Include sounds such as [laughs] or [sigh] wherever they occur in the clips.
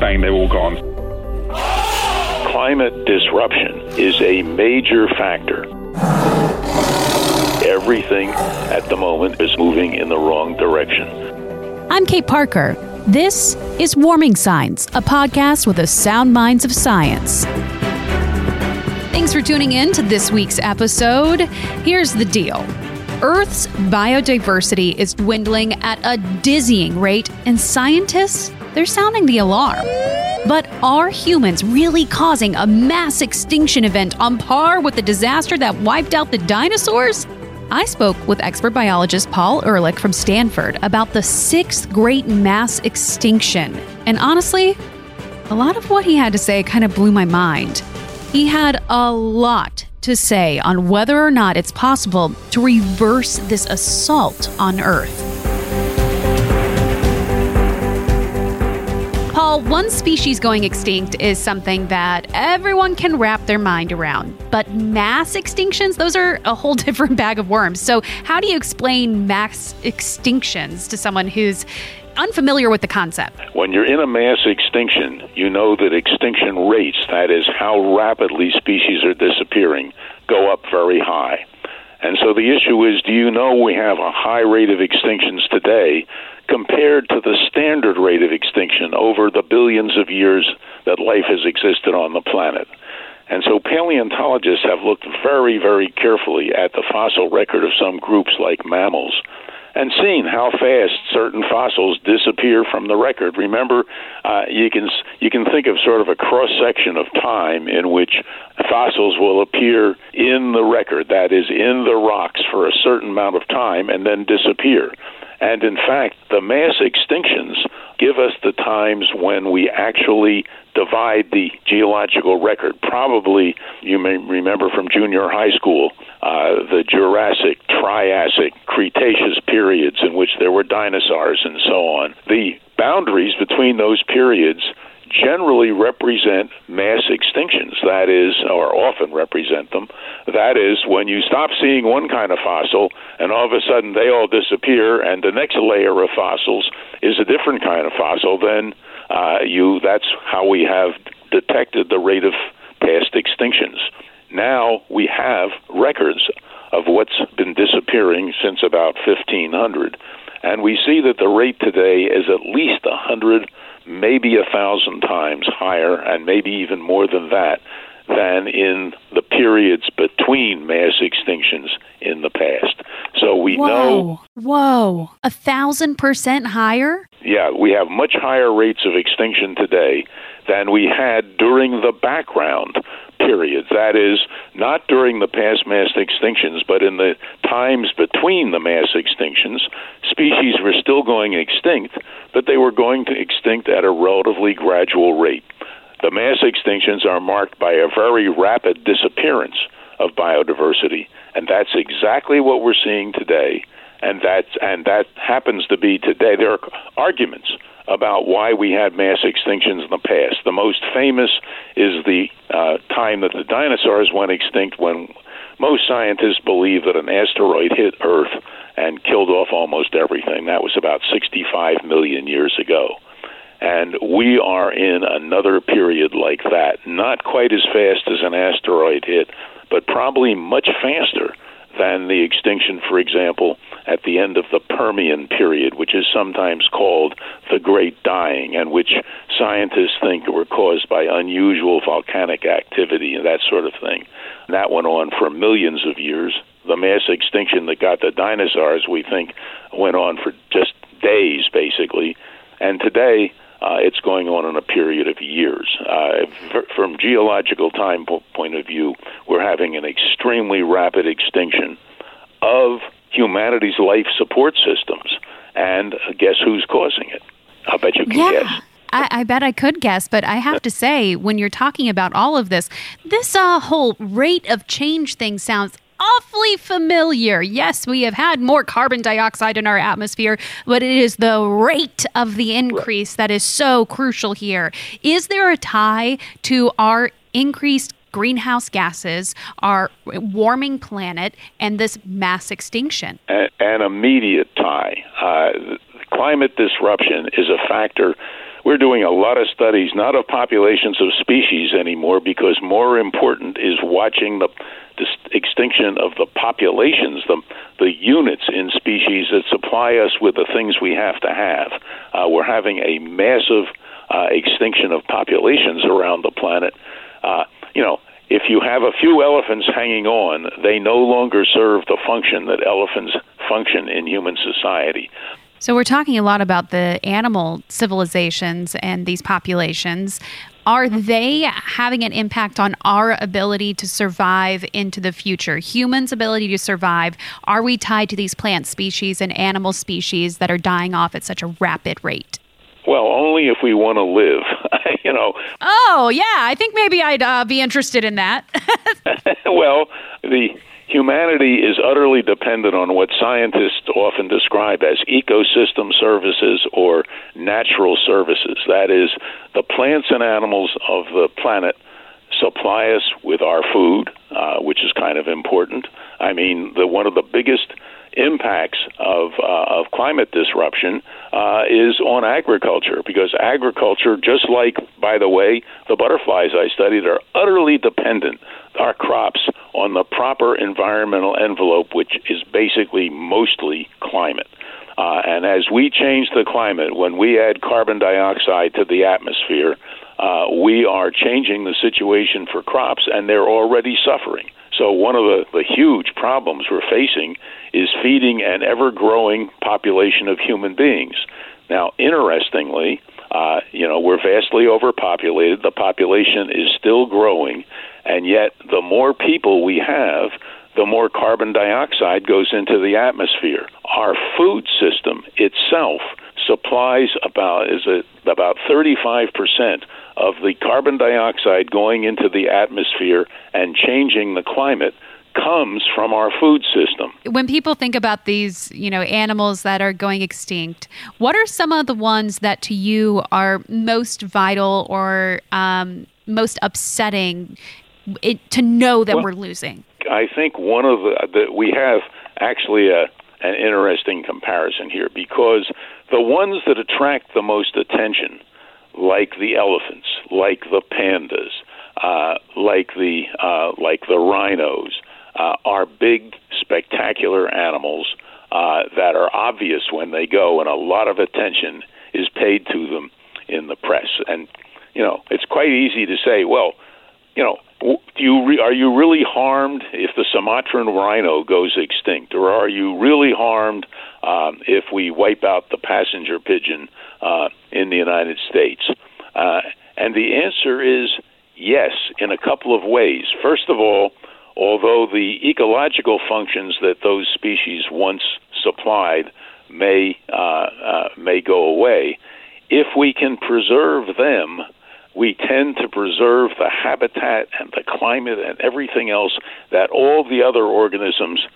bang, they're all gone. Climate disruption is a major factor. Everything at the moment is moving in the wrong direction. I'm Kait Parker. This is Warming Signs, a podcast with the sound minds of science. Thanks for tuning in to this week's episode. Here's the deal Earth's biodiversity is dwindling at a dizzying rate, and scientists, they're sounding the alarm. But are humans really causing a mass extinction event on par with the disaster that wiped out the dinosaurs? I spoke with expert biologist Paul Ehrlich from Stanford about the sixth great mass extinction. And honestly, a lot of what he had to say kind of blew my mind. He had a lot to say on whether or not it's possible to reverse this assault on Earth. Paul, one species going extinct is something that everyone can wrap their mind around. But mass extinctions, those are a whole [laughs] different bag of worms. So, how do you explain mass extinctions to someone who's unfamiliar with the concept. When you're in a mass extinction, you know that extinction rates, that is, how rapidly species are disappearing, go up very high. And so the issue is do you know we have a high rate of extinctions today compared to the standard rate of extinction over the billions of years that life has existed on the planet? And so paleontologists have looked very, very carefully at the fossil record of some groups like mammals and seen how fast certain fossils disappear from the record. Remember, uh, you can you can think of sort of a cross section of time in which fossils will appear in the record, that is, in the rocks for a certain amount of time, and then disappear. And in fact, the mass extinctions give us the times when we actually divide the geological record. Probably you may remember from junior high school uh, the Jurassic, Triassic, Cretaceous periods in which there were dinosaurs and so on. The boundaries between those periods generally represent mass extinctions. That is, or often represent them. That is, when you stop seeing one kind of fossil and all of a sudden they all disappear, and the next layer of fossils is a different kind of fossil, then uh, you that's how we have detected the rate of past extinctions. Now we have records of what's been disappearing since about 1500, and we see that the rate today is at least 100 maybe a thousand times higher, and maybe even more than that, than in the periods between mass extinctions in the past. So we Whoa. know. Whoa, a thousand percent higher? Yeah, we have much higher rates of extinction today than we had during the background periods. That is, not during the past mass extinctions, but in the times between the mass extinctions, species were still going extinct, but they were going to extinct at a relatively gradual rate. The mass extinctions are marked by a very rapid disappearance of biodiversity, and that's exactly what we're seeing today. And that and that happens to be today. There are arguments about why we had mass extinctions in the past. The most famous is the uh, time that the dinosaurs went extinct when most scientists believe that an asteroid hit Earth and killed off almost everything. That was about 65 million years ago. And we are in another period like that. Not quite as fast as an asteroid hit, but probably much faster than the extinction, for example, at the end of the Permian period, which is sometimes called the Great Dying, and which scientists think were caused by unusual volcanic activity and that sort of thing. And that went on for millions of years. The mass extinction that got the dinosaurs, we think, went on for just days, basically. And today, uh, it's going on in a period of years. Uh, from geological time po- point of view, we're having an extremely rapid extinction of humanity's life support systems. And guess who's causing it? I bet you can yeah. guess. I, I, bet I could guess, but I have to say, when you're talking about all of this, this uh, whole rate of change thing sounds awfully familiar. Yes, we have had more carbon dioxide in our atmosphere, but it is the rate of the increase that is so crucial here. Is there a tie to our increased greenhouse gases, our warming planet, and this mass extinction? An, an immediate tie. Uh, climate disruption is a factor we're doing a lot of studies, not of populations of species anymore, because more important is watching the, the extinction of the populations, the, the units in species that supply us with the things we have to have. Uh, we're having a massive uh, extinction of populations around the planet. Uh, you know, if you have a few elephants hanging on, they no longer serve the function that elephants function in human society. So, we're talking a lot about the animal civilizations and these populations. Are they having an impact on our ability to survive into the future? Humans' ability to survive? Are we tied to these plant species and animal species that are dying off at such a rapid rate? Well, only if we want to live, [laughs] you know. Oh, yeah. I think maybe I'd uh, be interested in that. [laughs] [laughs] well, the humanity is utterly dependent on what scientists often describe as ecosystem services or natural services. That is, the plants and animals of the planet supply us with our food, uh, which is kind of important. I mean, the one of the biggest impacts of uh, of climate disruption uh, is on agriculture because agriculture, just like by the way the butterflies I studied, are utterly dependent our crops on the proper environmental envelope, which is basically mostly climate. Uh, and as we change the climate, when we add carbon dioxide to the atmosphere, uh, we are changing the situation for crops, and they're already suffering. So, one of the, the huge problems we're facing is feeding an ever growing population of human beings. Now, interestingly, uh, you know, we're vastly overpopulated. The population is still growing, and yet the more people we have, the more carbon dioxide goes into the atmosphere. Our food system itself supplies about is a, about 35 percent of the carbon dioxide going into the atmosphere and changing the climate comes from our food system. When people think about these, you know, animals that are going extinct, what are some of the ones that to you are most vital or um, most upsetting it, to know that well, we're losing? I think one of the that we have actually a an interesting comparison here because the ones that attract the most attention like the elephants, like the pandas, uh, like the uh, like the rhinos, uh, are big, spectacular animals uh, that are obvious when they go, and a lot of attention is paid to them in the press. And you know, it's quite easy to say, well, you know, do you re- are you really harmed if the Sumatran rhino goes extinct, or are you really harmed um, if we wipe out the passenger pigeon uh, in the United States? Uh, and the answer is yes, in a couple of ways. First of all, although the ecological functions that those species once supplied may uh, uh, may go away, if we can preserve them, we tend to preserve the habitat and the climate and everything else that all the other organisms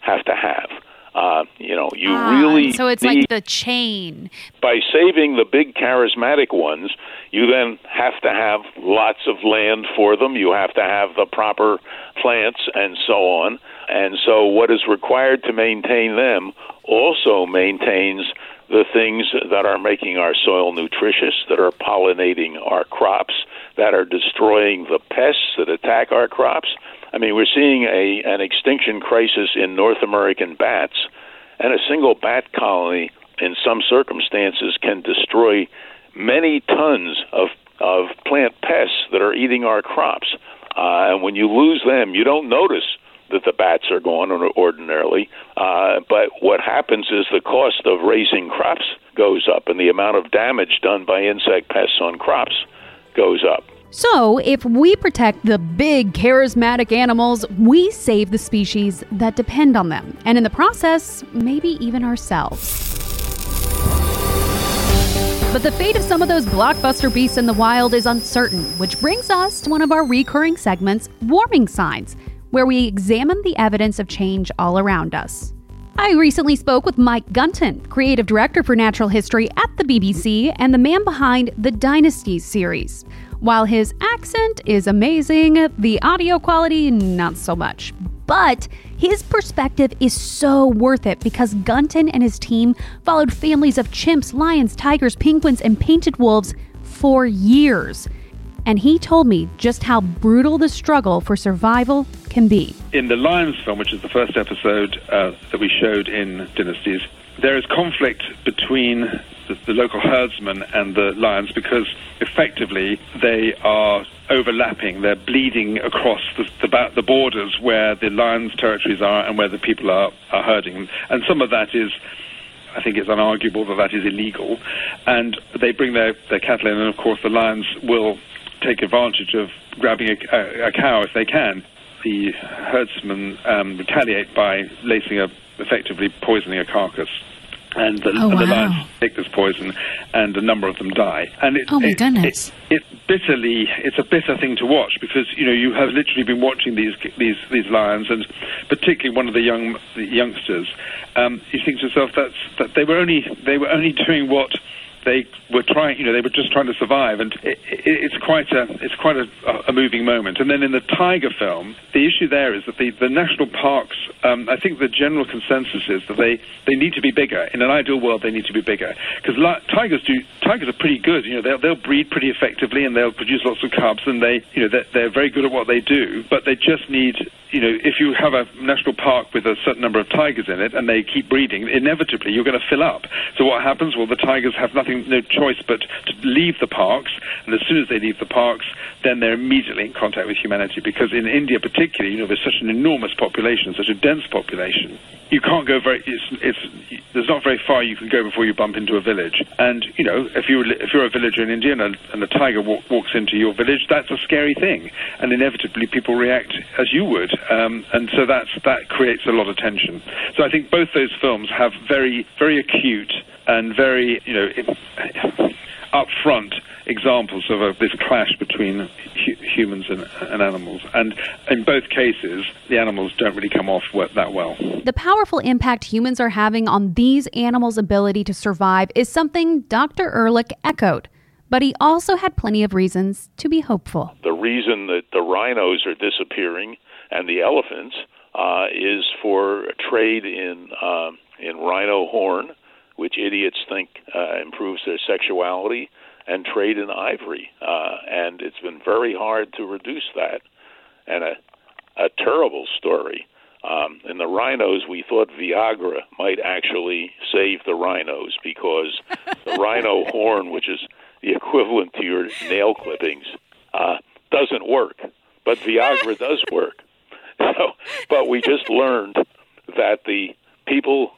have to have. Uh, you know, you ah, really so it's like the chain. By saving the big charismatic ones, you then have to have lots of land for them. You have to have the proper plants and so on. And so, what is required to maintain them also maintains the things that are making our soil nutritious, that are pollinating our crops, that are destroying the pests that attack our crops. I mean, we're seeing a an extinction crisis in North American bats, and a single bat colony, in some circumstances, can destroy many tons of of plant pests that are eating our crops. Uh, and when you lose them, you don't notice that the bats are gone ordinarily. Uh, but what happens is the cost of raising crops goes up, and the amount of damage done by insect pests on crops goes up. So, if we protect the big charismatic animals, we save the species that depend on them, and in the process, maybe even ourselves. But the fate of some of those blockbuster beasts in the wild is uncertain, which brings us to one of our recurring segments, Warming Signs, where we examine the evidence of change all around us. I recently spoke with Mike Gunton, creative director for natural history at the BBC and the man behind the Dynasties series. While his accent is amazing, the audio quality, not so much. But his perspective is so worth it because Gunton and his team followed families of chimps, lions, tigers, penguins, and painted wolves for years. And he told me just how brutal the struggle for survival can be. In the Lions film, which is the first episode uh, that we showed in Dynasties, there is conflict between the, the, local herdsmen and the lions because effectively they are overlapping. They're bleeding across the, the, the borders where the lions' territories are and where the people are, are herding. And some of that is I think it's unarguable that that is illegal. And they bring their, their cattle in, and of course the lions will take advantage of grabbing a, a, a cow if they can. The herdsmen um, retaliate by lacing a, effectively poisoning a carcass and the, oh, wow. the lions take this poison, and a number of them die. And it, oh my it, goodness! It, it, bitterly, it's a bitter thing to watch because you know you have literally been watching these these these lions, and particularly one of the young the youngsters. Um, you think to yourself that's that they were only they were only doing what they were trying, you know, they were just trying to survive, and it, it, it's quite a it's quite a, a, moving moment. And then in the tiger film, the issue there is that the, the national parks, um, I think the general consensus is that they, they need to be bigger. In an ideal world, they need to be bigger because li- tigers do tigers are pretty good. You know, they'll, they'll breed pretty effectively and they'll produce lots of cubs, and they you know they're, they're very good at what they do. But they just need you know, if you have a national park with a certain number of tigers in it and they keep breeding, inevitably you're going to fill up. So what happens? Well, the tigers have nothing, no choice but to leave the parks, and as soon as they leave the parks, then they're immediately in contact with humanity. Because in India, particularly, you know, there's such an enormous population, such a dense population. You can't go very. It's, it's there's not very far you can go before you bump into a village. And you know, if you if you're a villager in India and a, and a tiger walk, walks into your village, that's a scary thing, and inevitably people react as you would um, and so that's, that creates a lot of tension. So I think both those films have very, very acute and very, you know, [laughs] upfront examples of a, this clash between humans and, and, animals. And in both cases, the animals don't really come off that well. The powerful impact humans are having on these animals' ability to survive is something Dr. Ehrlich echoed. But he also had plenty of reasons to be hopeful. The reason that the rhinos are disappearing and the elephants uh, is for trade in uh, in rhino horn, which idiots think uh, improves their sexuality, and trade in ivory. Uh, and it's been very hard to reduce that. And a a terrible story. Um, in the rhinos, we thought Viagra might actually save the rhinos because the [laughs] rhino horn, which is the equivalent to your nail clippings, uh, doesn't work. But Viagra does work. [laughs] So, but we just learned that the people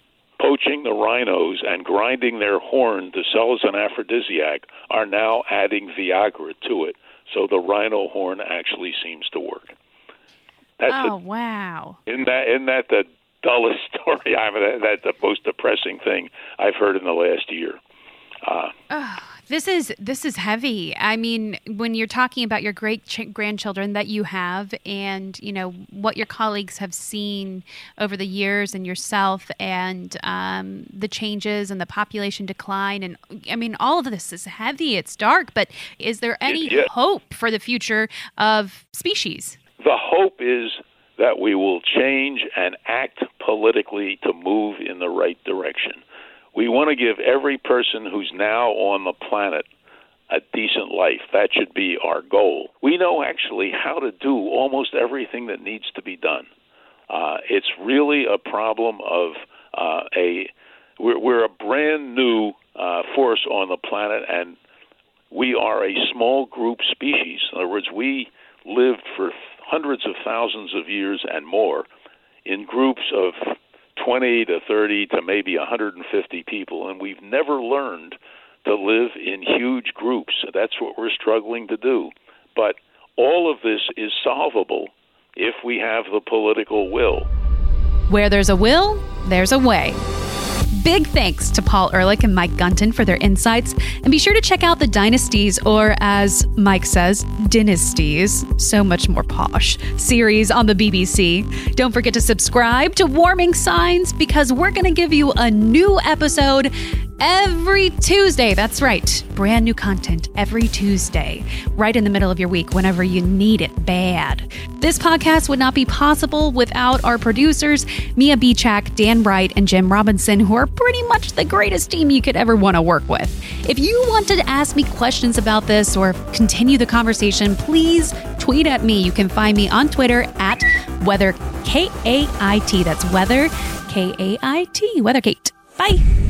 poaching the rhinos and grinding their horn to sell as an aphrodisiac are now adding Viagra to it. So the rhino horn actually seems to work. That's oh, a, wow. Isn't that, isn't that the dullest [laughs] story? I mean, that's the most depressing thing I've heard in the last year. Uh, this is this is heavy. I mean, when you're talking about your great ch- grandchildren that you have, and you know what your colleagues have seen over the years, and yourself, and um, the changes and the population decline, and I mean, all of this is heavy. It's dark, but is there any yeah. hope for the future of species? The hope is that we will change and act politically to move in the right direction. We want to give every person who's now on the planet a decent life. That should be our goal. We know actually how to do almost everything that needs to be done. Uh, it's really a problem of uh, a we're, we're, a brand new uh, force on the planet, and we are a small group species. In other words, we lived for hundreds of thousands of years and more in groups of 20 to 30 to maybe 150 people, and we've never learned to live in huge groups. That's what we're struggling to do. But all of this is solvable if we have the political will. Where there's a will, there's a way. Big thanks to Paul Ehrlich and Mike Gunton for their insights. And be sure to check out the Dynasties, or as Mike says, Dynasties, so much more posh, series on the BBC. Don't forget to subscribe to Warming Signs because we're going to give you a new episode every Tuesday. That's right. Brand new content every Tuesday, right in the middle of your week whenever you need it bad. This podcast would not be possible without our producers, Mia Bichak, Dan Bright, and Jim Robinson, who are pretty much the greatest team you could ever want to work with. If you wanted to ask me questions about this or continue the conversation, please tweet at me. You can find me on Twitter at weather K A I T. That's weather K A I T. Weather Kate. Bye.